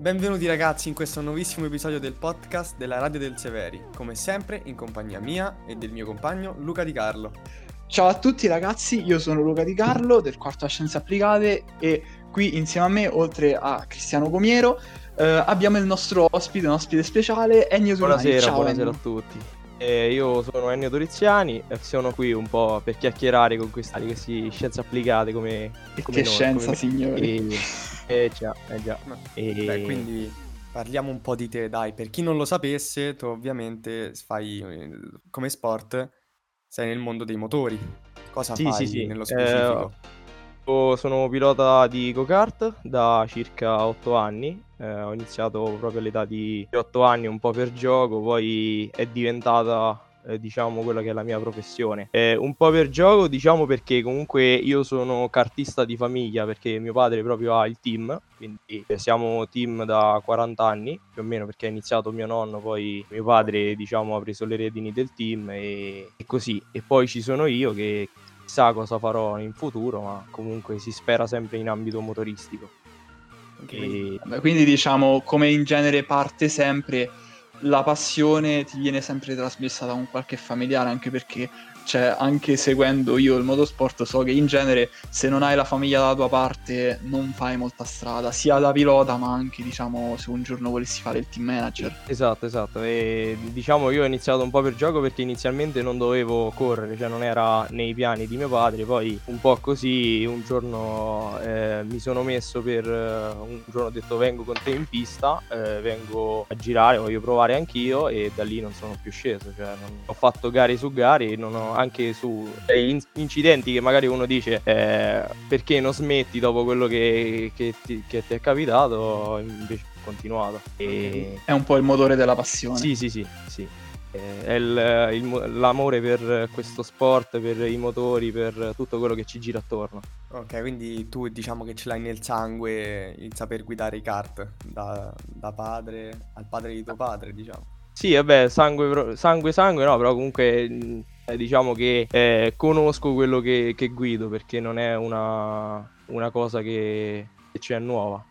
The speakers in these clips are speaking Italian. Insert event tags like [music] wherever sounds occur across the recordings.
Benvenuti ragazzi in questo nuovissimo episodio del podcast della Radio del Severi, come sempre in compagnia mia e del mio compagno Luca Di Carlo. Ciao a tutti ragazzi, io sono Luca Di Carlo del quarto a Scienze Applicate e qui insieme a me, oltre a Cristiano Comiero, eh, abbiamo il nostro ospite, un ospite speciale, Ennio Turizziani. Buonasera, Ciao, buonasera Ennio. a tutti. Eh, io sono Ennio Doriziani e sono qui un po' per chiacchierare con questi, questi scienze applicate come, come che noi, scienza, come- signori. E, eh già, eh già. Ma- E- Beh, quindi parliamo un po' di te, dai, per chi non lo sapesse, tu ovviamente fai eh, come sport, sei nel mondo dei motori. Cosa Sì, fai sì, sì. nello Eh, specifico? Io sono pilota di go-kart da circa 8 anni. Eh, ho iniziato proprio all'età di 8 anni, un po' per gioco, poi è diventata, eh, diciamo, quella che è la mia professione. Eh, un po' per gioco, diciamo, perché comunque io sono kartista di famiglia, perché mio padre proprio ha il team, quindi eh, siamo team da 40 anni, più o meno, perché ha iniziato mio nonno, poi mio padre, diciamo, ha preso le redini del team e, e così. E poi ci sono io che chissà cosa farò in futuro, ma comunque si spera sempre in ambito motoristico. Ok, quindi- E- Vabbè, Quindi diciamo, come in genere parte sempre, la passione ti viene sempre trasmessa da un qualche familiare, anche perché, cioè, anche seguendo io il motorsport, so che in genere se non hai la famiglia dalla tua parte non fai molta strada, sia da pilota, ma anche, diciamo, se un giorno volessi fare il team manager. Esatto, esatto. E diciamo io ho iniziato un po' per gioco perché inizialmente non dovevo correre, cioè non era nei piani di mio padre. Poi un po' così un giorno eh, mi sono messo per eh, un giorno ho detto vengo con te in pista, eh, vengo a girare, voglio provare anch'io e da lì non sono più sceso. Cioè, non- ho fatto gare su gare, non ho- anche su eh, in- incidenti che magari uno dice eh, perché non smetti dopo quello che, che ti, che ti è capitato, invece ho continuato. E, È un po' il motore della passione. sì, sì, sì, sì. Eh, È il- il mo- l'amore per questo sport, per i motori, per tutto quello che ci gira attorno. Ok, quindi tu diciamo che ce l'hai nel sangue il saper guidare i kart, da, da padre al padre di tuo padre, diciamo. Sì, vabbè, sangue, sangue, sangue, no, però comunque eh, diciamo che eh, conosco quello che, che guido perché non è una, una cosa che, che c'è nuova.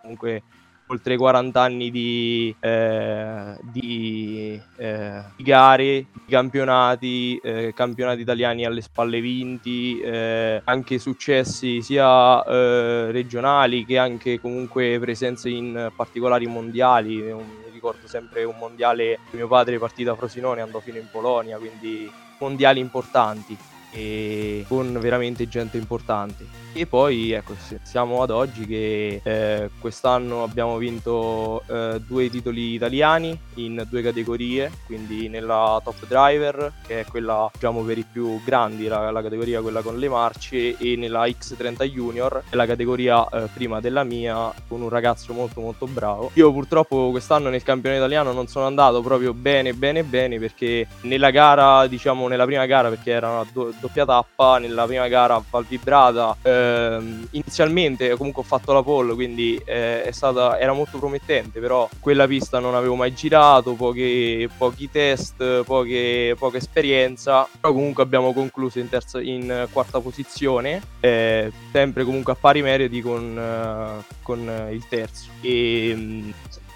Comunque oltre 40 anni di, eh, di, eh, di gare, di campionati, eh, campionati italiani alle spalle vinti, eh, anche successi sia eh, regionali che anche comunque presenze in particolari mondiali. Un- ricordo sempre un mondiale mio padre partì da Frosinone, andò fino in Polonia, quindi mondiali importanti e con veramente gente importante. E poi ecco, siamo ad oggi che eh, quest'anno abbiamo vinto eh, due titoli italiani in due categorie, quindi nella top driver, che è quella diciamo per i più grandi, la, la categoria quella con le marce, e nella X30 Junior, che è la categoria eh, prima della mia, con un ragazzo molto molto bravo. Io purtroppo quest'anno nel campione italiano non sono andato proprio bene bene bene perché nella gara, diciamo nella prima gara, perché era una do- doppia tappa, nella prima gara a Valvibrata, ehm, inizialmente comunque ho fatto la pole, quindi eh, è stata, era molto promettente, però quella pista non avevo mai girato, pochi, pochi test, poche, poca esperienza, però comunque abbiamo concluso in, terza, in quarta posizione, eh, sempre comunque a pari meriti con, eh, con il terzo. E, mm,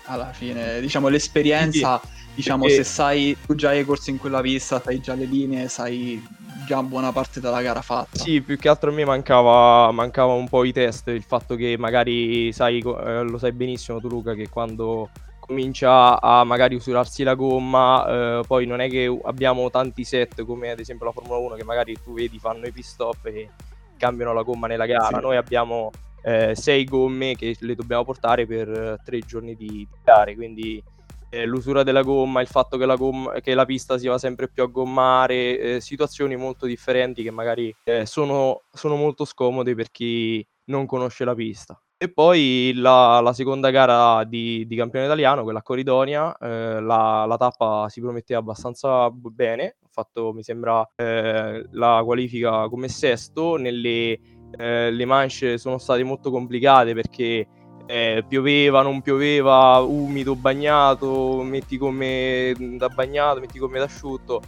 alla fine diciamo l'esperienza diciamo perché- se sai tu già hai corso in quella pista sai già le linee sai già buona parte della gara fatta Sì, più che altro a me mancava, mancava un po' i test, il fatto che magari sai, eh, lo sai benissimo tu Luca, che quando comincia a magari usurarsi la gomma, eh, poi non è che abbiamo tanti set come ad esempio la Formula 1 che magari tu vedi fanno i pit stop e cambiano la gomma nella gara, Sì. noi abbiamo eh, sei gomme che le dobbiamo portare per eh, tre giorni di, di gare, quindi eh, l'usura della gomma, il fatto che la, gomma- che la pista si va sempre più a gommare, eh, situazioni molto differenti che magari eh, sono, sono molto scomode per chi non conosce la pista. E poi la, la seconda gara di, di campione italiano, quella a Coridonia, eh, la, la tappa si prometteva abbastanza bene, ho fatto mi sembra eh, la qualifica come sesto, nelle le manche sono state molto complicate perché eh, pioveva, non pioveva, umido, bagnato, metti come da bagnato, metti come da asciutto.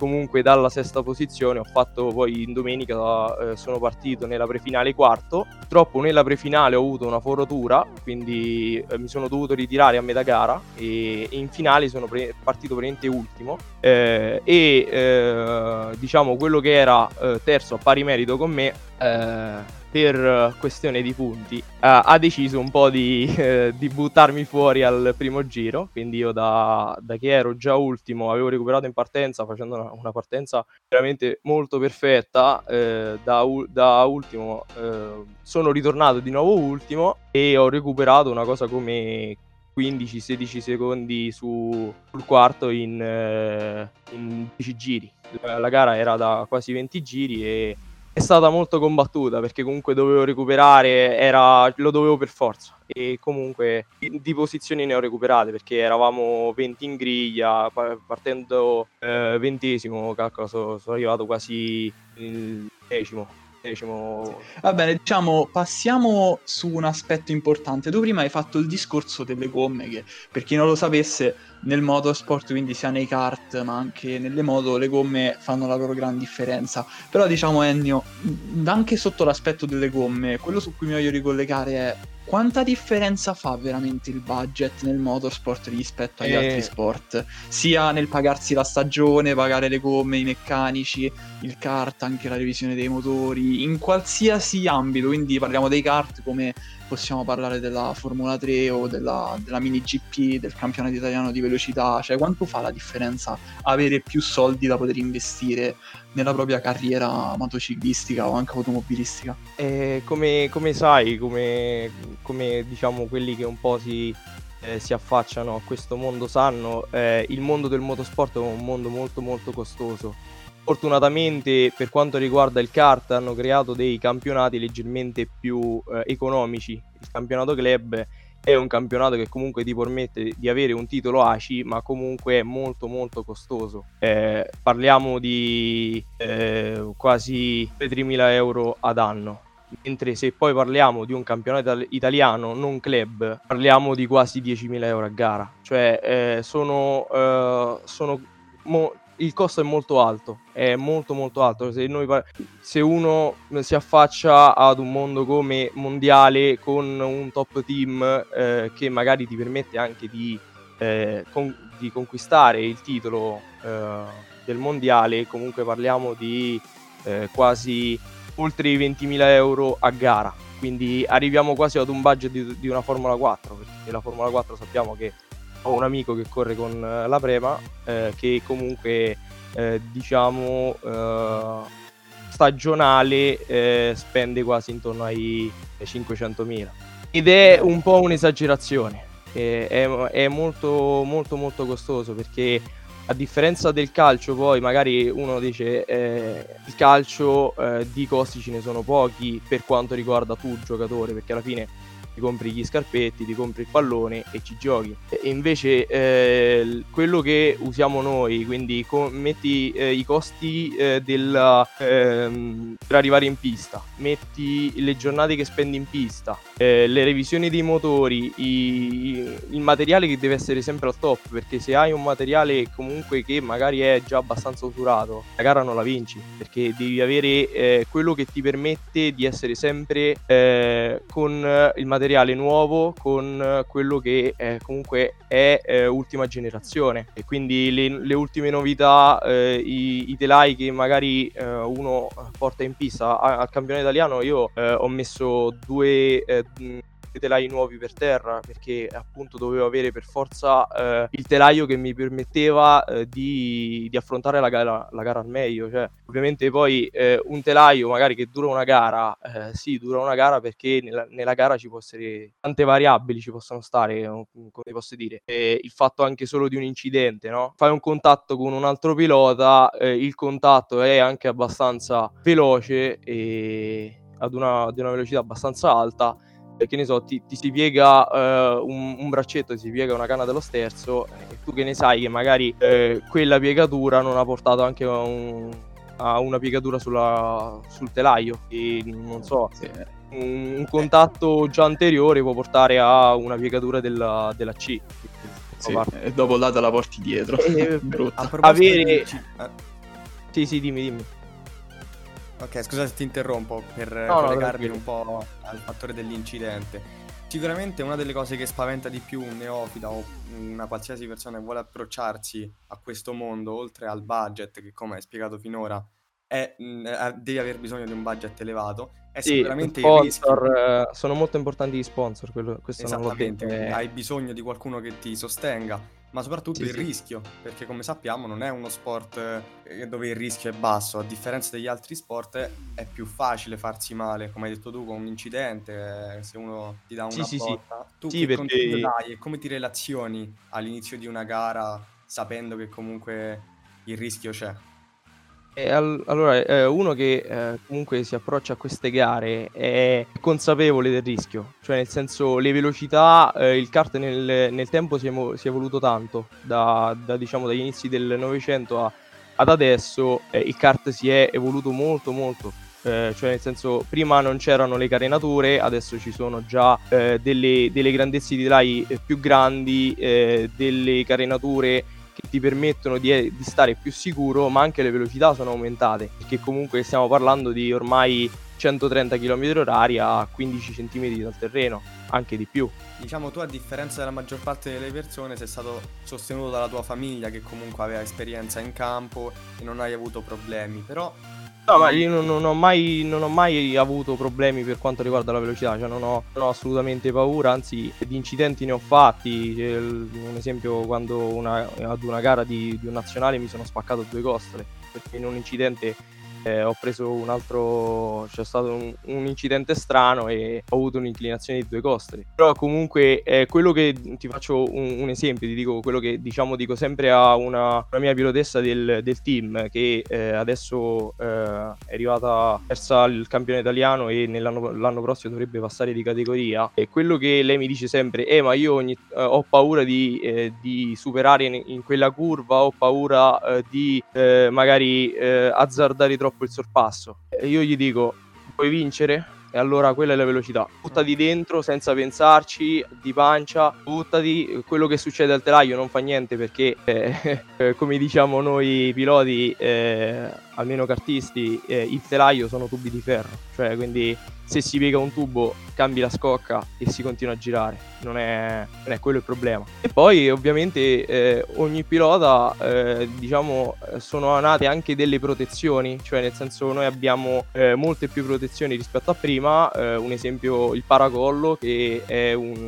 comunque dalla sesta posizione ho fatto poi in domenica eh, sono partito nella prefinale quarto purtroppo nella prefinale ho avuto una foratura quindi eh, mi sono dovuto ritirare a metà gara e, e in finale sono pre- partito praticamente ultimo eh, e eh, diciamo quello che era eh, terzo a pari merito con me per questione di punti, uh, ha deciso un po' di, uh, [laughs] di, buttarmi fuori al primo giro. Quindi io da, da, che ero già ultimo, avevo recuperato in partenza facendo una, una partenza veramente molto perfetta. Da, da, ultimo sono ritornato di nuovo ultimo e ho recuperato una cosa come 15-16 secondi su, sul quarto in, in 10 giri. La gara era da quasi 20 giri e è stata molto combattuta perché comunque dovevo recuperare, era, lo dovevo per forza. E comunque di posizioni ne ho recuperate perché eravamo 20 in griglia, partendo eh, ventesimo, calcolo, sono, sono arrivato quasi il decimo Decimo... Va bene, diciamo, passiamo su un aspetto importante. Tu prima hai fatto il discorso delle gomme, che per chi non lo sapesse, nel motorsport, quindi sia nei kart ma anche nelle moto, le gomme fanno la loro gran differenza. Però diciamo Ennio, anche sotto l'aspetto delle gomme, quello su cui mi voglio ricollegare è quanta differenza fa veramente il budget nel motorsport rispetto agli e... altri sport? Sia nel pagarsi la stagione, pagare le gomme, i meccanici, il kart, anche la revisione dei motori, in qualsiasi ambito, quindi parliamo dei kart come possiamo parlare della Formula 3 o della, della mini GP, del campionato italiano di velocità, cioè quanto fa la differenza avere più soldi da poter investire nella propria carriera motociclistica o anche automobilistica? Eh, come, come, sai, come, come, diciamo quelli che un po' si, eh, si affacciano a questo mondo sanno, eh, il mondo del motorsport è un mondo molto molto costoso Fortunatamente per quanto riguarda il kart hanno creato dei campionati leggermente più eh, economici. Il campionato club è un campionato che comunque ti permette di avere un titolo ACI, ma comunque è molto molto costoso. Eh, parliamo di eh, quasi 3.000 euro ad anno. Mentre se poi parliamo di un campionato italiano non club, parliamo di quasi 10.000 euro a gara. Cioè eh, sono, eh, sono mo- il costo è molto alto, è molto molto alto. Se, noi, se, uno si affaccia ad un mondo come mondiale con un top team eh, che magari ti permette anche di, eh, con, di conquistare il titolo eh, del mondiale, comunque parliamo di eh, quasi oltre i 20.000 euro a gara. Quindi arriviamo quasi ad un budget di, di una Formula 4, perché la Formula 4 sappiamo che ho un amico che corre con eh, la Prema eh, che comunque eh, diciamo eh, stagionale eh, spende quasi intorno ai 500.000 ed è un po' un'esagerazione è, è molto molto molto costoso perché a differenza del calcio poi magari uno dice eh, il calcio eh, di costi ce ne sono pochi per quanto riguarda tu giocatore perché alla fine ti compri gli scarpetti, ti compri il pallone e ci giochi. E invece eh, quello che usiamo noi, quindi com- metti eh, i costi eh, del, ehm, per arrivare in pista, metti le giornate che spendi in pista, eh, le revisioni dei motori, i, il materiale che deve essere sempre al top, perché se hai un materiale comunque che magari è già abbastanza usurato, la gara non la vinci, perché devi avere eh, quello che ti permette di essere sempre eh, con il materiale materiale nuovo con eh, quello che eh, comunque è eh, ultima generazione. E quindi le, le ultime novità, eh, i, i, telai che magari eh, uno porta in pista al campione italiano, io eh, ho messo due telai nuovi per terra perché appunto dovevo avere per forza eh, il telaio che mi permetteva eh, di, di, affrontare la gara, la gara, al meglio. Cioè, ovviamente poi eh, un telaio magari che dura una gara, eh, sì, dura una gara perché nella, nella, gara ci possono essere tante variabili, ci possono stare, come posso dire, il fatto anche solo di un incidente, no? Fai un contatto con un altro pilota, eh, il contatto è anche abbastanza veloce e ad una, ad una velocità abbastanza alta che ne so, ti, ti si piega uh, un, un, braccetto, ti si piega una canna dello sterzo e tu che ne sai che magari uh, quella piegatura non ha portato anche a, un, a una piegatura sulla, sul telaio e non so, sì. un, un, contatto già anteriore può portare a una piegatura della, della C. Sì, e dopo là te la porti dietro. Eh, [laughs] avere... Sì, sì, dimmi, dimmi. Ok, scusa se ti interrompo per No, no, collegarmi tranquillo. un po' al fattore dell'incidente. Sicuramente una delle cose che spaventa di più un neofita o una qualsiasi persona che vuole approcciarsi a questo mondo, oltre al budget, che come hai spiegato finora, è, mh, eh, devi aver bisogno di un budget elevato, è Sì, sicuramente il rischio. sponsor, eh, sono molto importanti gli sponsor, quello, questo non Esattamente, detto. eh. hai bisogno di qualcuno che ti sostenga, ma soprattutto Sì, il sì. rischio, perché come sappiamo non è uno sport eh, dove il rischio è basso, a differenza degli altri sport è- più facile farsi male, come hai detto tu, con un incidente, eh, se uno ti dà una Sì, sì, sì. botta. Tu Sì, che perché- dai e come ti relazioni all'inizio di una gara sapendo che comunque il rischio c'è? Al- allora, eh, uno che eh, comunque si approccia a queste gare è consapevole del rischio, cioè nel senso le velocità, eh, il kart nel, nel tempo si è, evoluto tanto, da, da, diciamo dagli inizi del Novecento ad adesso il kart si è evoluto molto molto. Cioè nel senso prima non c'erano le carenature adesso ci sono già delle, delle grandezze di telai più grandi delle carenature che ti permettono di, eh, di stare più sicuro, ma anche le velocità sono aumentate, perché comunque stiamo parlando di ormai 130 km orari a 15 cm dal terreno, anche di più. Diciamo tu a differenza della maggior parte delle persone sei stato sostenuto dalla tua famiglia che comunque aveva esperienza in campo e non hai avuto problemi, però No, ma io non, non ho mai, non ho mai avuto problemi per quanto riguarda la velocità, cioè non ho, non ho assolutamente paura, anzi di incidenti ne ho fatti, il- un esempio quando una- ad una gara di, di un nazionale mi sono spaccato due costole, perché in un incidente eh, ho preso un altro, c'è stato un, un incidente strano e ho avuto un'inclinazione di due costole. Però comunque eh, quello che ti faccio un, un esempio, ti dico quello che diciamo dico sempre a una, una mia pilotessa del, del team che eh, adesso eh, è arrivata persa il campione italiano e l'anno prossimo dovrebbe passare di categoria. E quello che lei mi dice sempre, eh ma io ogni- eh, ho paura di, di superare in, in quella curva, ho paura di magari azzardare troppo il sorpasso. E io gli dico, vuoi vincere? E allora quella è la velocità. Buttati dentro senza pensarci, di pancia, buttati. Quello che succede al telaio non fa niente perché, eh, [laughs] come diciamo noi piloti, eh, almeno cartisti, eh, il telaio sono tubi di ferro. Cioè, quindi se si piega un tubo, cambi la scocca e si continua a girare. Non è, non è quello il problema. E poi, ovviamente, eh, ogni pilota, eh, diciamo, sono nate anche delle protezioni. Cioè, nel senso, noi abbiamo eh, molte più protezioni rispetto a prima. Eh, un esempio, il paracollo, che è un,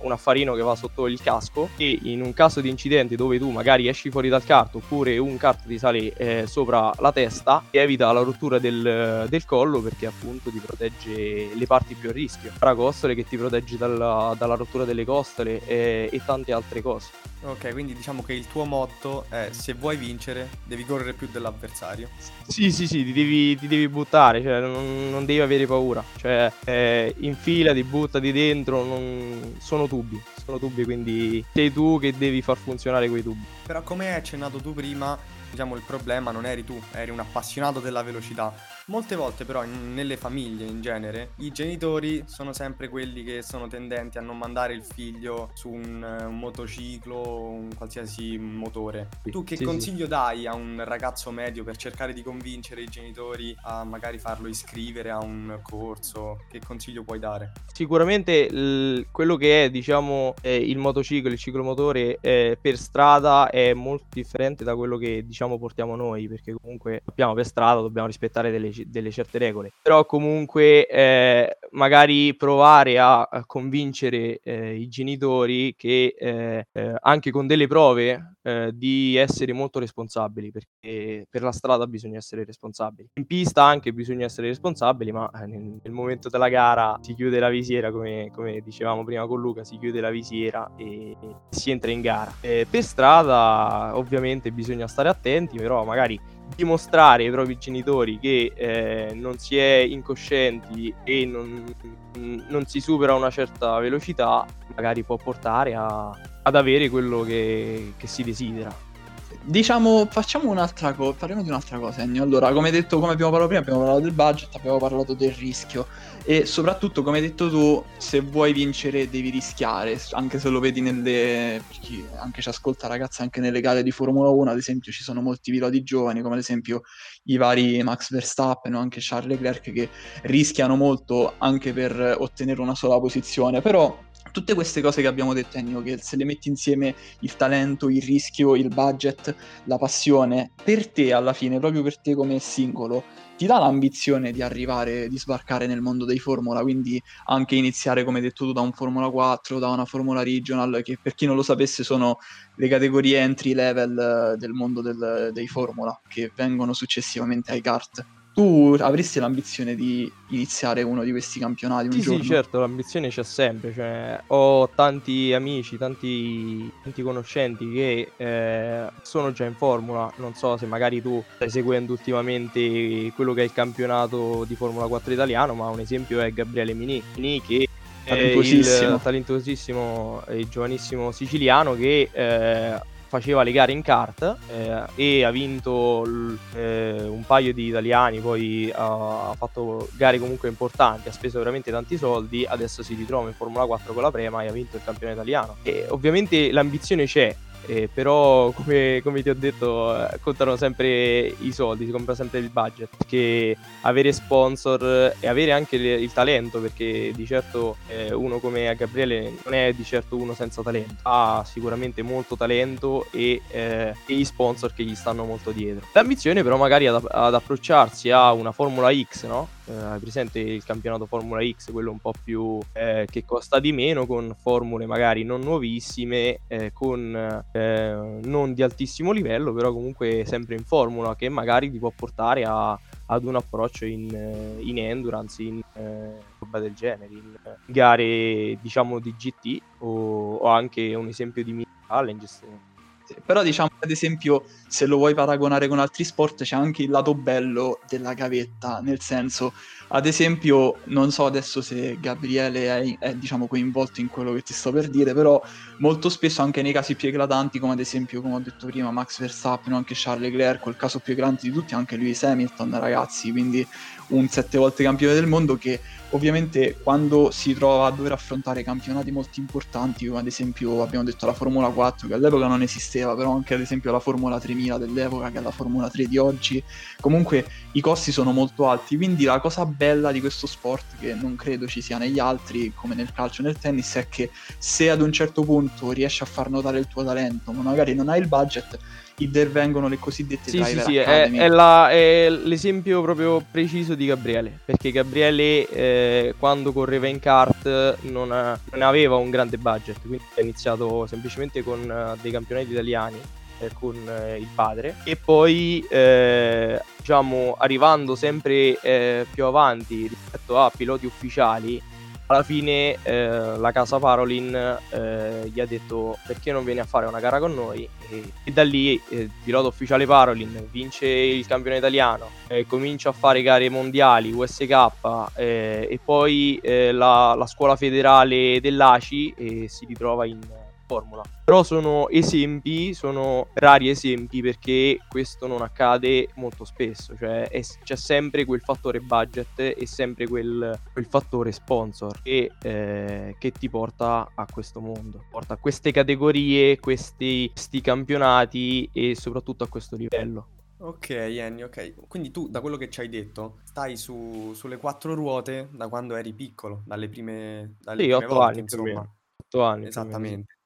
un affarino che va sotto il casco. E in un caso di incidente dove tu magari esci fuori dal kart oppure un kart ti sale eh, sopra la testa, ti evita la rottura del, del collo perché appunto ti protegge le parti più a rischio. Paracostole che ti protegge dalla, dalla rottura delle costole e, e tante altre cose. ok, quindi diciamo che il tuo motto è se vuoi vincere devi correre più dell'avversario. Sì, sì, sì, ti devi, ti devi buttare, cioè non, non devi avere paura. Cioè, eh, infilati, buttati dentro, non- sono tubi, sono tubi, quindi sei tu che devi far funzionare quei tubi. Però come hai accennato tu prima, diciamo il problema non eri tu, eri un appassionato della velocità. Molte volte però in- nelle famiglie in genere i genitori sono sempre quelli che sono tendenti a non mandare il figlio su un, un motociclo o un qualsiasi motore. Sì, Tu che sì, sì. consiglio dai a un ragazzo medio per cercare di convincere i genitori a magari farlo iscrivere a un corso? Che consiglio puoi dare? Sicuramente il- quello che è, diciamo, eh, il motociclo, il ciclomotore eh, per strada è molto differente da quello che, diciamo, portiamo noi, perché comunque sappiamo per strada dobbiamo rispettare delle, delle certe regole. Però comunque eh, magari provare a, convincere eh, i genitori che eh, eh, anche con delle prove eh, di essere molto responsabili, perché per la strada bisogna essere responsabili. In pista anche bisogna essere responsabili, ma eh, nel, nel momento della gara si chiude la visiera, come, come dicevamo prima con Luca, si chiude la visiera e si entra in gara. Per strada ovviamente bisogna stare attenti, però magari dimostrare ai propri genitori che eh, non si è incoscienti e non, non si supera una certa velocità, magari può portare a- ad avere quello che, che si desidera. Diciamo, facciamo un'altra cosa, parliamo di un'altra cosa, Ennio. Allora, come detto, come abbiamo parlato prima, abbiamo parlato del budget, abbiamo parlato del rischio e soprattutto, come hai detto tu, se vuoi vincere devi rischiare, anche se lo vedi nelle... anche ci ascolta ragazzi, anche nelle gare di Formula 1, ad esempio, ci sono molti piloti giovani, come ad esempio i vari Max Verstappen o anche Charles Leclerc che rischiano molto anche per ottenere una sola posizione, però tutte queste cose che abbiamo detto, Ennio, che se le metti insieme il talento, il rischio, il budget, la passione, per te alla fine, proprio per te come singolo, ti dà l'ambizione di arrivare, di sbarcare nel mondo dei Formula, quindi anche iniziare, come detto tu, da un Formula 4, da una Formula Regional, che per chi non lo sapesse sono le categorie entry level del mondo del, dei Formula, che vengono successivamente ai kart tu avresti l'ambizione di iniziare uno di questi campionati un sì, giorno? Sì, certo, l'ambizione c'è sempre. Cioè, ho tanti amici, tanti, tanti conoscenti che eh, sono già in formula. Non so se magari tu stai seguendo ultimamente quello che è il campionato di Formula 4 italiano, ma un esempio è Gabriele Mini, Mini che è il talentosissimo e giovanissimo siciliano che eh, faceva le gare in kart eh, e ha vinto eh, un paio di italiani, poi ha, ha, fatto gare comunque importanti, ha speso veramente tanti soldi, adesso si ritrova in Formula 4 con la Prema e ha vinto il campione italiano. E ovviamente l'ambizione c'è, eh, però come, come, ti ho detto eh, contano sempre i soldi, si compra sempre il budget, perché avere sponsor e avere anche le, il talento, perché di certo eh, uno come Gabriele non è di certo uno senza talento, ha sicuramente molto talento e, eh, e gli sponsor che gli stanno molto dietro. L'ambizione però magari ad, ad approcciarsi a una Formula X, no? eh, hai presente il campionato Formula X, quello un po' più eh, che costa di meno, con formule magari non nuovissime, con eh, non di altissimo livello, però comunque sempre in formula, che magari ti può portare a, ad un approccio in, eh, in endurance, in eh, roba del genere, in gare diciamo di GT o, o anche un esempio di mini challenge però diciamo ad esempio se lo vuoi paragonare con altri sport c'è anche il lato bello della gavetta, nel senso ad esempio non so adesso se Gabriele è, è diciamo coinvolto in quello che ti sto per dire, però molto spesso anche nei casi più eclatanti come ad esempio come ho detto prima Max Verstappen anche Charles Leclerc, il caso più eclatante di tutti anche Lewis Hamilton ragazzi, quindi un sette volte campione del mondo che ovviamente quando si trova a dover affrontare campionati molto importanti, come ad esempio abbiamo detto la Formula 4 che all'epoca non esisteva, però anche ad esempio la Formula 3000 dell'epoca che è la Formula 3 di oggi, comunque i costi sono molto alti, quindi la cosa bella di questo sport che non credo ci sia negli altri come nel calcio e nel tennis è che se ad un certo punto riesci a far notare il tuo talento, ma magari non hai il budget, intervengono le cosiddette sì, driver sì, sì, è, è, la, è, l'esempio proprio preciso di Gabriele, perché Gabriele eh, quando correva in kart non, non, aveva un grande budget, quindi ha iniziato semplicemente con uh, dei campionati italiani eh, con eh, il padre. E poi eh, diciamo arrivando sempre eh, più avanti rispetto a piloti ufficiali alla fine eh, la casa Parolin eh, gli ha detto perché non vieni a fare una gara con noi? E, e da lì eh, il pilota ufficiale Parolin vince il campione italiano eh, comincia a fare gare mondiali USK eh, e poi eh, la, la, scuola federale dell'ACI si ritrova in formula. Però sono esempi, sono rari esempi perché questo non accade molto spesso, cioè è, c'è sempre quel fattore budget e sempre quel, quel fattore sponsor che, eh, che, ti porta a questo mondo, porta a queste categorie, questi, questi campionati e soprattutto a questo livello. Ok, Annie, ok. Quindi tu, da quello che ci hai detto, stai su, sulle quattro ruote da quando eri piccolo, dalle prime, dalle sì, prime volte, anni, insomma. Otto anni. Esattamente.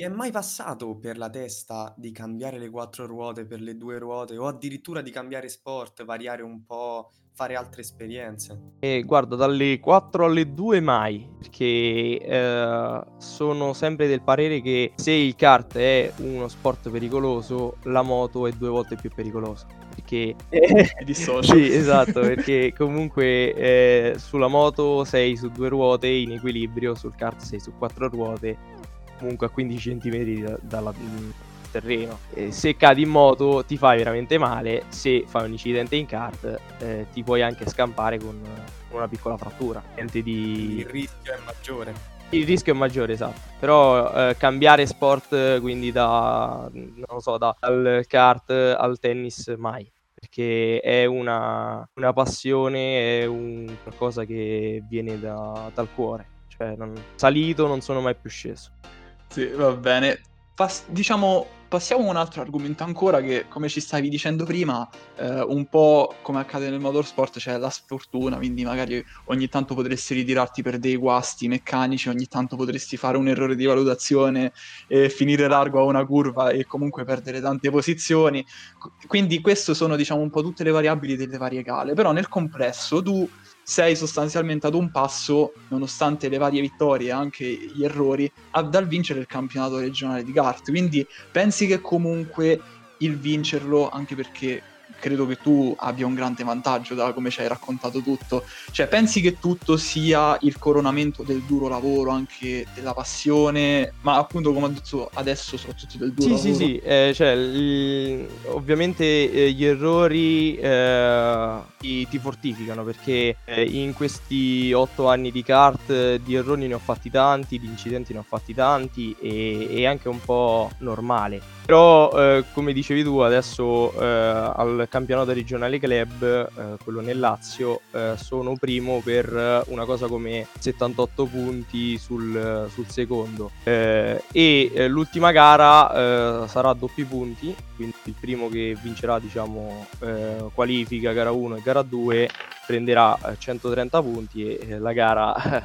Ti è mai passato per la testa di cambiare le quattro ruote per le due ruote o addirittura di cambiare sport, variare un po', fare altre esperienze? Eh, guarda, dalle 4 alle 2 mai, perché eh, sono sempre del parere che se il kart è uno sport pericoloso, la moto è due volte più pericolosa. Perché [laughs] sì, esatto, perché comunque eh, sulla moto sei su due ruote in equilibrio, sul kart sei su quattro ruote comunque a 15 cm da, dal terreno. E se cadi in moto ti fai veramente male, se fai un incidente in kart eh, ti puoi anche scampare con una piccola frattura. Niente di... Il rischio è maggiore. Il rischio è maggiore, esatto. Però eh, cambiare sport, quindi da, non so, da, dal kart al tennis, mai. Perché è una, una passione, è un qualcosa che viene da, dal cuore. Cioè, non, salito non sono mai più sceso. Sì, va bene. Pas- diciamo, passiamo a un altro argomento ancora che, come ci stavi dicendo prima, eh, un po' come accade nel motorsport c'è la sfortuna, quindi magari ogni tanto potresti ritirarti per dei guasti meccanici, ogni tanto potresti fare un errore di valutazione e finire largo a una curva e comunque perdere tante posizioni. Quindi queste sono, diciamo, un po' tutte le variabili delle varie gare, però nel complesso tu sei sostanzialmente ad un passo, nonostante le varie vittorie e anche gli errori, a, dal vincere il campionato regionale di kart. Quindi pensi che comunque il vincerlo, anche perché credo che tu abbia un grande vantaggio da come ci hai raccontato tutto. Cioè, pensi che tutto sia il coronamento del duro lavoro, anche della passione, ma appunto come ho detto adesso soprattutto del duro sì, lavoro? Sì, sì, eh, cioè, l- ovviamente eh, gli errori eh, ti, ti, fortificano perché eh, in questi otto anni di kart eh, di errori ne ho fatti tanti, di incidenti ne ho fatti tanti e è anche un po' normale. Però, eh, come dicevi tu, adesso al campionato regionale club, eh, quello nel Lazio, eh, sono primo per una cosa come 78 punti sul, sul secondo. Eh, e eh, l'ultima gara eh, sarà a doppi punti, quindi il primo che vincerà, diciamo, eh, qualifica gara 1 e gara 2 prenderà 130 punti e la gara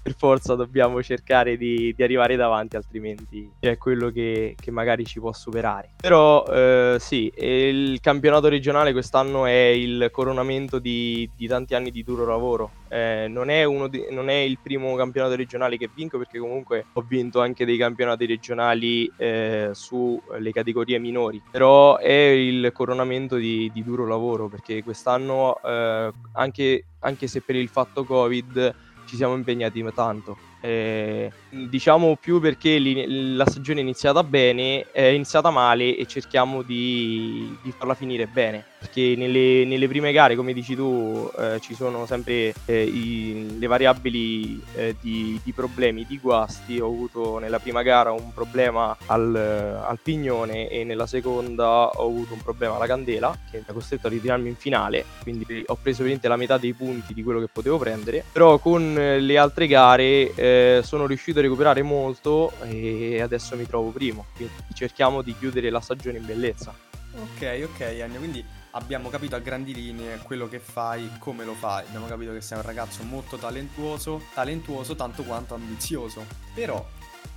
per forza dobbiamo cercare di, di arrivare davanti, altrimenti è quello che, che, magari ci può superare. Però eh, sì, il campionato regionale quest'anno è il coronamento di, di tanti anni di duro lavoro. Eh, non, è di, non, è il primo campionato regionale che vinco perché comunque ho vinto anche dei campionati regionali eh, sulle categorie minori, però è il coronamento di, di duro lavoro perché quest'anno eh, anche, anche se per il fatto Covid ci siamo impegnati tanto. Eh, diciamo più perché li, la stagione è iniziata bene, è iniziata male e cerchiamo di, di farla finire bene. Perché nelle, nelle, prime gare, come dici tu, eh, ci sono sempre eh, i, le variabili eh, di, di, problemi, di guasti. Ho avuto nella prima gara un problema al, al, pignone e nella seconda ho avuto un problema alla candela che mi ha costretto a ritirarmi in finale. Quindi ho preso veramente la metà dei punti di quello che potevo prendere. Però con le altre gare eh, sono riuscito a recuperare molto e adesso mi trovo primo. Quindi cerchiamo di chiudere la stagione in bellezza. Ok, ok, Ennio, quindi abbiamo capito a grandi linee quello che fai, come lo fai. Abbiamo capito che sei un ragazzo molto talentuoso, talentuoso tanto quanto ambizioso. Però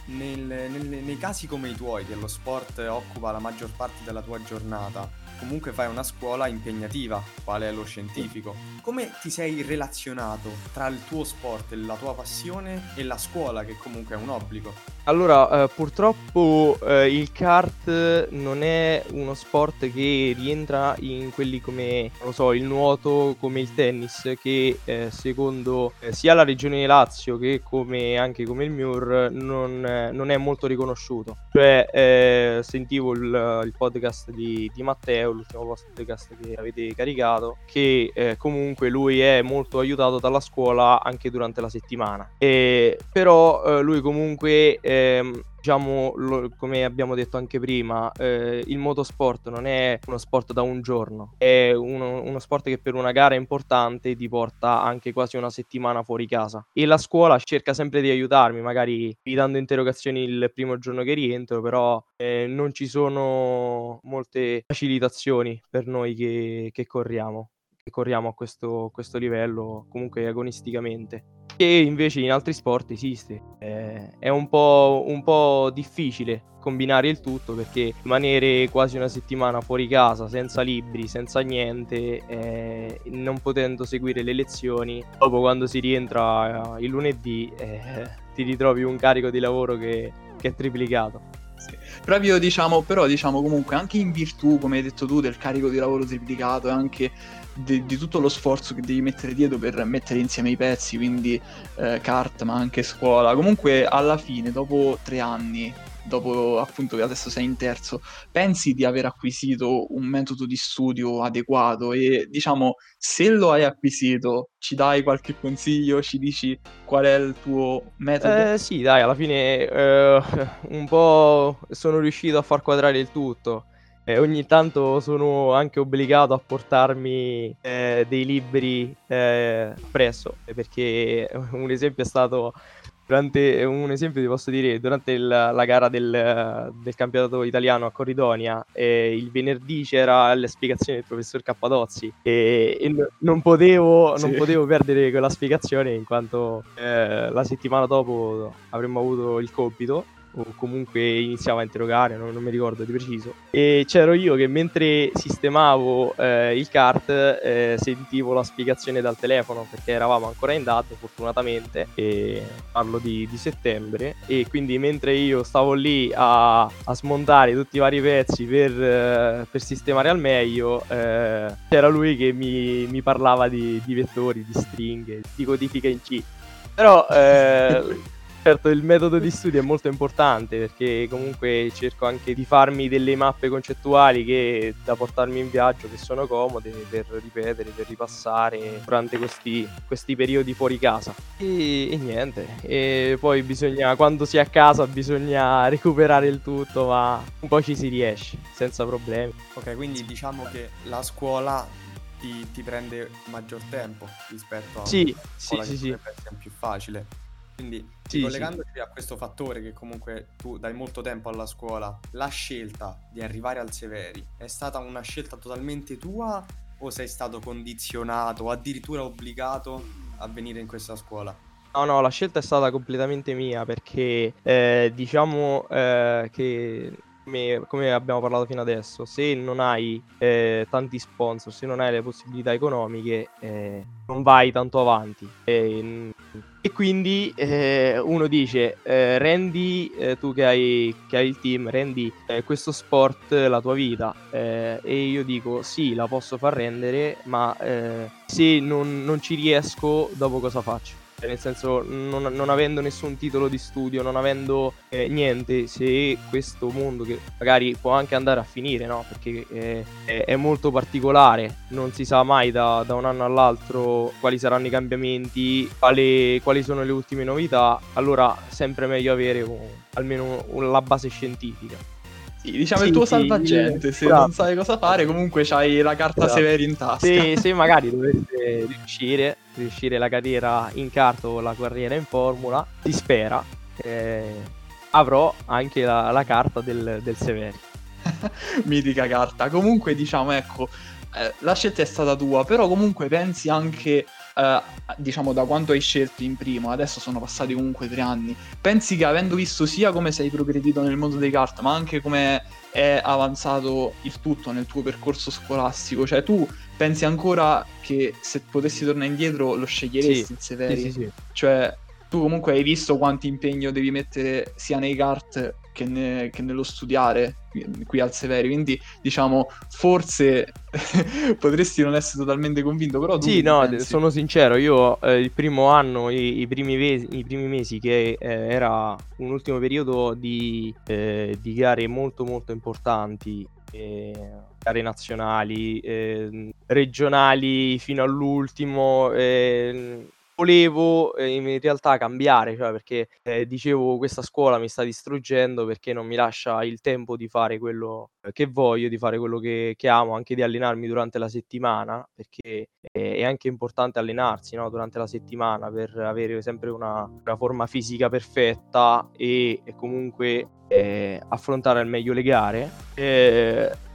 nel, nel, nei casi come i tuoi, che lo sport occupa la maggior parte della tua giornata, comunque fai una scuola impegnativa, quale è lo scientifico. Come ti sei relazionato tra il tuo sport, la tua passione e la scuola, che comunque è un obbligo? Allora, eh, purtroppo eh, il kart non è uno sport che rientra in quelli come, non so, il nuoto, come il tennis, che eh, secondo eh, sia la regione Lazio che come, anche come il MUR non, non è molto riconosciuto. Cioè, eh, sentivo il, il podcast di, di Matteo l'ultimo podcast che avete caricato, che eh, comunque lui è molto aiutato dalla scuola anche durante la settimana. E, però eh, lui comunque ehm, diciamo, lo, come abbiamo detto anche prima, eh, il motorsport non è uno sport da un giorno, è uno, uno, sport che per una gara importante ti porta anche quasi una settimana fuori casa. E la scuola cerca sempre di aiutarmi, magari evitando interrogazioni il primo giorno che rientro, però eh, non ci sono molte facilitazioni per noi che, che corriamo che corriamo a questo, questo livello comunque agonisticamente che invece in altri sport esiste. Eh, è un po', un po' difficile combinare il tutto perché rimanere quasi una settimana fuori casa senza libri, senza niente, eh, non potendo seguire le lezioni, dopo quando si rientra il lunedì eh, [laughs] ti ritrovi un carico di lavoro che, che è triplicato. Proprio diciamo, però diciamo comunque anche in virtù, come hai detto tu, del carico di lavoro triplicato e anche di, di, tutto lo sforzo che devi mettere dietro per mettere insieme i pezzi, quindi eh, kart ma anche scuola. Comunque alla fine, dopo tre anni, dopo appunto che adesso sei in terzo, pensi di aver acquisito un metodo di studio adeguato e diciamo se lo hai acquisito ci dai qualche consiglio, ci dici qual è il tuo metodo? Eh sì, dai, alla fine eh, [laughs] un po' sono riuscito a far quadrare il tutto. Eh, ogni tanto sono anche obbligato a portarmi eh, dei libri eh, presso, perché un esempio è stato durante un esempio ti posso dire, durante il, la gara del, del, campionato italiano a Corridonia, il venerdì c'era la spiegazione del professor Cappadozzi. E, e non, potevo, sì. non, potevo, perdere quella spiegazione in quanto eh, la settimana dopo avremmo avuto il compito o comunque iniziava a interrogare, non, non, mi ricordo di preciso. E c'ero io che mentre sistemavo eh, il kart eh, sentivo la spiegazione dal telefono perché eravamo ancora in DAD fortunatamente, e parlo di, di settembre, e quindi mentre io stavo lì a, a smontare tutti i vari pezzi per, eh, per sistemare al meglio, eh, c'era lui che mi, mi parlava di, di, vettori, di stringhe, di codifica in C. Però eh, [laughs] Certo, il metodo di studio è molto importante perché comunque cerco anche di farmi delle mappe concettuali che da portarmi in viaggio che sono comode per ripetere, per ripassare durante questi, questi periodi fuori casa. E, e, niente, e poi bisogna, quando si è a casa bisogna recuperare il tutto, ma un po' ci si riesce senza problemi. Ok, quindi diciamo che la scuola ti, ti prende maggior tempo rispetto a sì, una scuola sì, che sì, sì. più facile. Quindi sì, collegandoci sì. a questo fattore che comunque tu dai molto tempo alla scuola, la scelta di arrivare al Severi è stata una scelta totalmente tua o sei stato condizionato o addirittura obbligato a venire in questa scuola? No, no, la scelta è stata completamente mia perché eh, diciamo eh, che come, come, abbiamo parlato fino adesso, se non hai eh, tanti sponsor, se non hai le possibilità economiche, eh, non vai tanto avanti. E, e quindi eh, uno dice, eh, rendi eh, tu che hai, che hai, il team, rendi eh, questo sport la tua vita. e io dico, sì, la posso far rendere, ma se non, non ci riesco, dopo cosa faccio? Cioè, nel senso, non, non, avendo nessun titolo di studio, non avendo eh, niente, se questo mondo che magari può anche andare a finire, no? Perché eh, è, è, molto particolare, non si sa mai da, da, un anno all'altro quali saranno i cambiamenti, quali, quali sono le ultime novità, allora sempre meglio avere un, almeno la base scientifica. Sì, diciamo sì, il tuo sì, salvagente, se esatto. non sai cosa fare, comunque c'hai la carta esatto. Severi in tasca. Se, se [laughs] magari dovesse riuscire, riuscire la carriera in carta o la carriera in formula, si spera, eh, avrò anche la, la carta del, del Severi. [laughs] Mitica carta. Comunque, diciamo, ecco, eh, la scelta è stata tua, però comunque pensi anche Uh, diciamo da quando hai scelto in primo, adesso sono passati comunque tre anni, pensi che avendo visto sia come sei progredito nel mondo dei kart, ma anche come è avanzato il tutto nel tuo percorso scolastico, cioè tu pensi ancora che se potessi tornare indietro lo sceglieresti sì, il Severi? Sì, sì, sì. Cioè tu comunque hai visto quanto impegno devi mettere sia nei kart che, ne, che nello studiare qui, qui, al Severi, quindi diciamo forse [laughs] potresti non essere totalmente convinto, però Sì, no, pensi... sono sincero, io eh, il primo anno, i, i, primi, vesi, i primi, mesi che eh, era un ultimo periodo di, eh, di gare molto molto importanti eh, gare nazionali, eh, regionali fino all'ultimo, eh, volevo eh, in realtà cambiare, cioè perché eh, dicevo questa scuola mi sta distruggendo perché non mi lascia il tempo di fare quello che voglio, di fare quello che, che amo, anche di allenarmi durante la settimana, perché è, è anche importante allenarsi no? durante la settimana per avere sempre una, una forma fisica perfetta e, e comunque eh, affrontare al meglio le gare.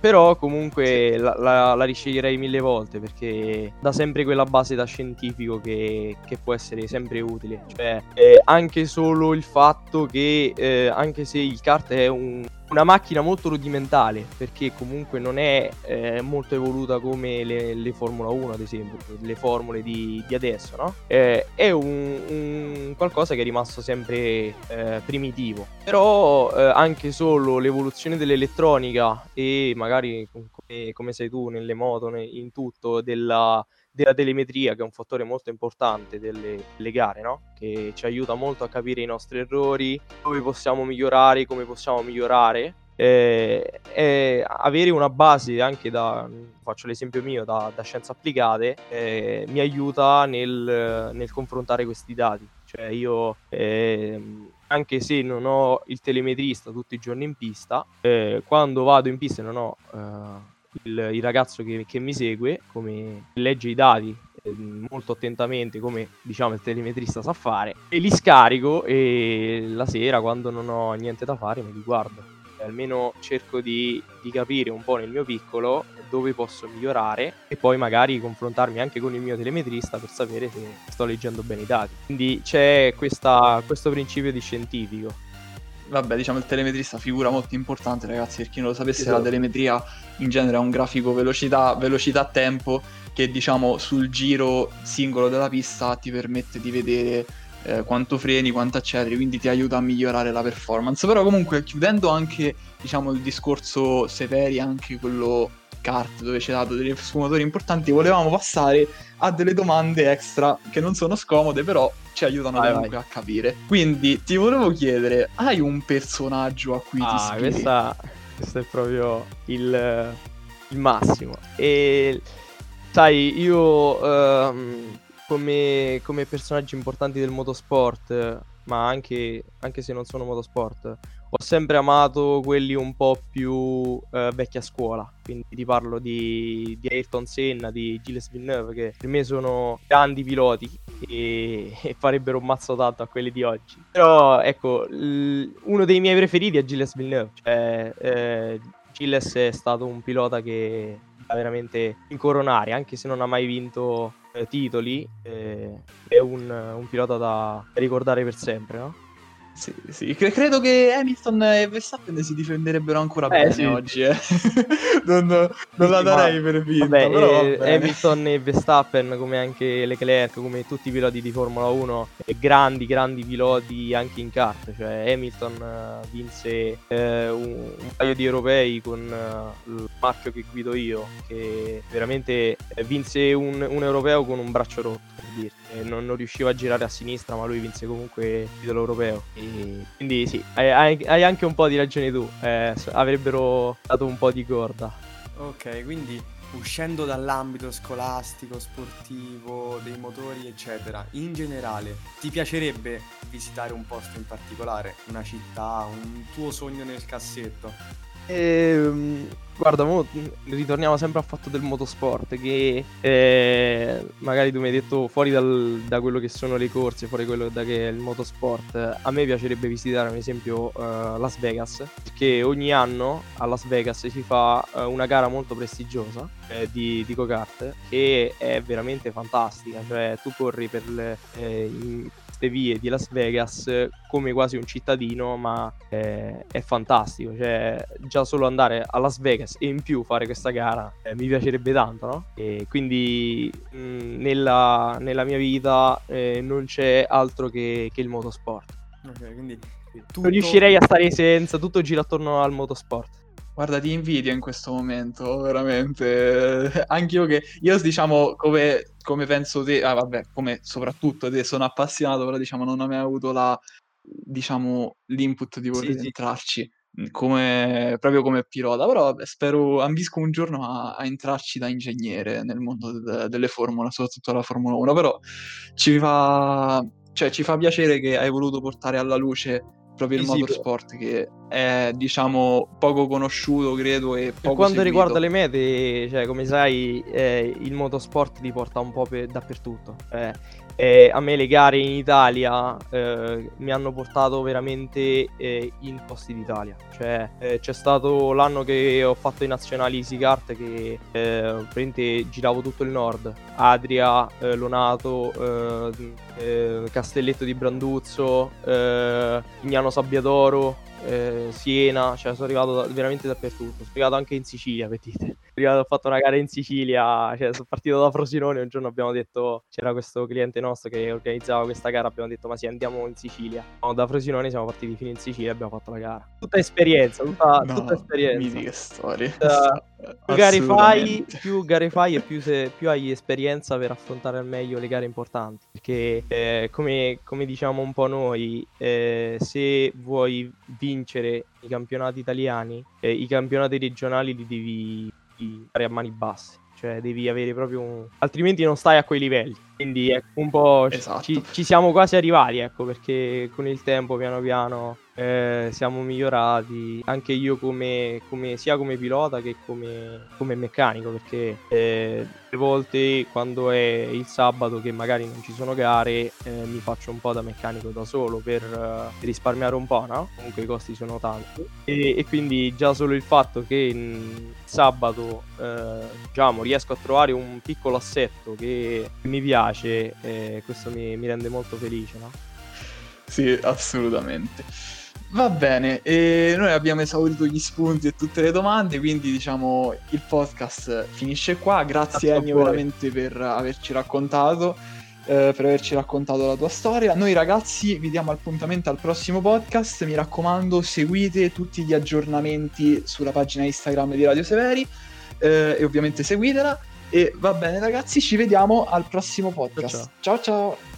Però comunque la, la, la, risceglierei mille volte perché dà sempre quella base da scientifico che, che può essere sempre utile. Cioè, eh, anche solo il fatto che, eh, anche se il kart è un, una macchina molto rudimentale perché comunque non è eh, molto evoluta come le, le, Formula 1 ad esempio le formule di, di adesso no? eh, è un, un, qualcosa che è rimasto sempre eh, primitivo però eh, anche solo l'evoluzione dell'elettronica e magari come, come sei tu nelle moto in tutto della della telemetria, che è un fattore molto importante delle, delle gare, no? che ci aiuta molto a capire i nostri errori, dove possiamo migliorare, come possiamo migliorare. Eh, eh, avere una base anche da, faccio l'esempio mio, da, da scienze applicate, eh, mi aiuta nel, nel, confrontare questi dati. Cioè io, ehm, anche se non ho il telemetrista tutti i giorni in pista, eh, quando vado in pista non ho eh, il, il ragazzo che, che, mi segue, come legge i dati eh, molto attentamente come diciamo il telemetrista sa fare e li scarico e la sera quando non ho niente da fare me li guardo e almeno cerco di, di capire un po' nel mio piccolo dove posso migliorare e poi magari confrontarmi anche con il mio telemetrista per sapere se sto leggendo bene i dati. Quindi c'è questa, questo principio di scientifico. Vabbè, diciamo il telemetrista figura molto importante, ragazzi. Per chi non lo sapesse, esatto. la telemetria in genere è un grafico velocità, velocità tempo che diciamo sul giro singolo della pista ti permette di vedere eh, quanto freni, quanto acceleri, quindi ti aiuta a migliorare la performance. Però comunque chiudendo anche diciamo il discorso Severi, anche quello kart dove ci ha dato degli sfumatori importanti, volevamo passare a delle domande extra che non sono scomode, però ci aiutano vai, comunque vai. a capire. Quindi ti volevo chiedere, hai un personaggio a cui ah, ti ispiri? Questa, questo è proprio il, il massimo. E sai, io ehm, come, come, personaggi importanti del motorsport, ma anche, anche se non sono motorsport, ho sempre amato quelli un po' più eh, vecchia scuola. Quindi ti parlo di, di, Ayrton Senna, di Gilles Villeneuve, che per me sono grandi piloti e, e farebbero un mazzo tanto a quelli di oggi. Però ecco, l- uno dei miei preferiti è Gilles Villeneuve. Cioè, eh, Gilles è stato un pilota che veramente incoronare, anche se non ha mai vinto eh, titoli, eh, è un, un pilota da ricordare per sempre, no? Sì, sì. credo che Hamilton e Verstappen si difenderebbero ancora eh, bene sì. oggi. Eh. [laughs] non, non la darei per vinta. Vabbè, però eh, Hamilton e Verstappen, come anche Leclerc, come tutti i piloti di Formula 1, grandi, grandi piloti anche in kart. Cioè, Hamilton uh, vinse uh, un, un, paio di europei con uh, il marchio che guido io, che veramente vinse un, un europeo con un braccio rotto dirti. Non, non, riusciva a girare a sinistra, ma lui vinse comunque il titolo europeo. E quindi sì, hai, hai, anche un po' di ragione tu. Eh, avrebbero dato un po' di corda. Ok, quindi uscendo dall'ambito scolastico, sportivo, dei motori, eccetera, in generale, ti piacerebbe visitare un posto in particolare, una città, un tuo sogno nel cassetto? Ehm, guarda, mo, ritorniamo sempre al fatto del motorsport che eh, magari tu mi hai detto fuori dal, da quello che sono le corse, fuori quello da che è il motorsport, a me piacerebbe visitare ad esempio uh, Las Vegas, perché ogni anno a Las Vegas si fa uh, una gara molto prestigiosa eh, di, di go-kart che è veramente fantastica, cioè tu corri per le, eh, in, vie di Las Vegas come quasi un cittadino, ma eh, è fantastico. Cioè, già solo andare a Las Vegas e in più fare questa gara eh, mi piacerebbe tanto, no? E quindi mh, mm, nella, nella, mia vita eh, non c'è altro che, che il motorsport. Ok, quindi tutto... non riuscirei a stare senza, tutto gira attorno al motorsport. Guarda, ti invidio in questo momento, veramente. [laughs] Anch'io che, io diciamo, come, come penso te, ah vabbè, come soprattutto te, sono appassionato, però diciamo non ho mai avuto la, diciamo, l'input di voler sì, entrarci, sì. Come, proprio come pilota, però vabbè, spero, ambisco un giorno a, a entrarci da ingegnere nel mondo de, delle formule, soprattutto la Formula 1, però ci fa, cioè, ci fa piacere che hai voluto portare alla luce proprio il motorsport che è diciamo poco conosciuto credo e per quanto seguito. riguarda le mete cioè come sai eh, il motorsport ti porta un po' per, dappertutto eh, eh, a me le gare in Italia eh, mi hanno portato veramente eh, in posti d'Italia. Cioè, eh, c'è stato l'anno che ho fatto i nazionali Easy Kart che eh, giravo tutto il nord. Adria, eh, Lonato, Castelletto di Branduzzo, Ignano Sabbiadoro, Siena, cioè sono arrivato da, veramente dappertutto. Sono arrivato anche in Sicilia, vedete. Prima ho fatto una gara in Sicilia, cioè sono partito da Frosinone, un giorno abbiamo detto, c'era questo cliente nostro che organizzava questa gara, abbiamo detto ma sì andiamo in Sicilia. No, da Frosinone siamo partiti fino in Sicilia e abbiamo fatto la gara. Tutta esperienza, tutta, no, tutta esperienza. che storie. Uh, più gare fai, più gare fai e più, se, più, hai esperienza per affrontare al meglio le gare importanti. Perché eh, come, come, diciamo un po' noi, eh, se vuoi vincere i campionati italiani, eh, i campionati regionali li devi fare a mani basse. Cioè devi avere proprio un... altrimenti non stai a quei livelli. Quindi ecco, un po' esatto. ci, ci, siamo quasi arrivati, ecco, perché con il tempo piano piano eh, siamo migliorati, anche io come, come, sia come pilota che come, come meccanico, perché eh, le volte quando è il sabato che magari non ci sono gare eh, mi faccio un po' da meccanico da solo per uh, risparmiare un po', no? Comunque i costi sono tanti e, e quindi già solo il fatto che sabato eh, diciamo riesco a trovare un piccolo assetto che mi piace piace e questo mi, mi rende molto felice. No? Sì, assolutamente. Va bene, e noi abbiamo esaurito gli spunti e tutte le domande, quindi diciamo il podcast finisce qua. Grazie, Ennio veramente per averci raccontato, eh, per averci raccontato la tua storia. Noi ragazzi vi diamo appuntamento al prossimo podcast, mi raccomando seguite tutti gli aggiornamenti sulla pagina Instagram di Radio Severi eh, e ovviamente seguitela. E va bene ragazzi, ci vediamo al prossimo podcast. ciao. ciao. ciao.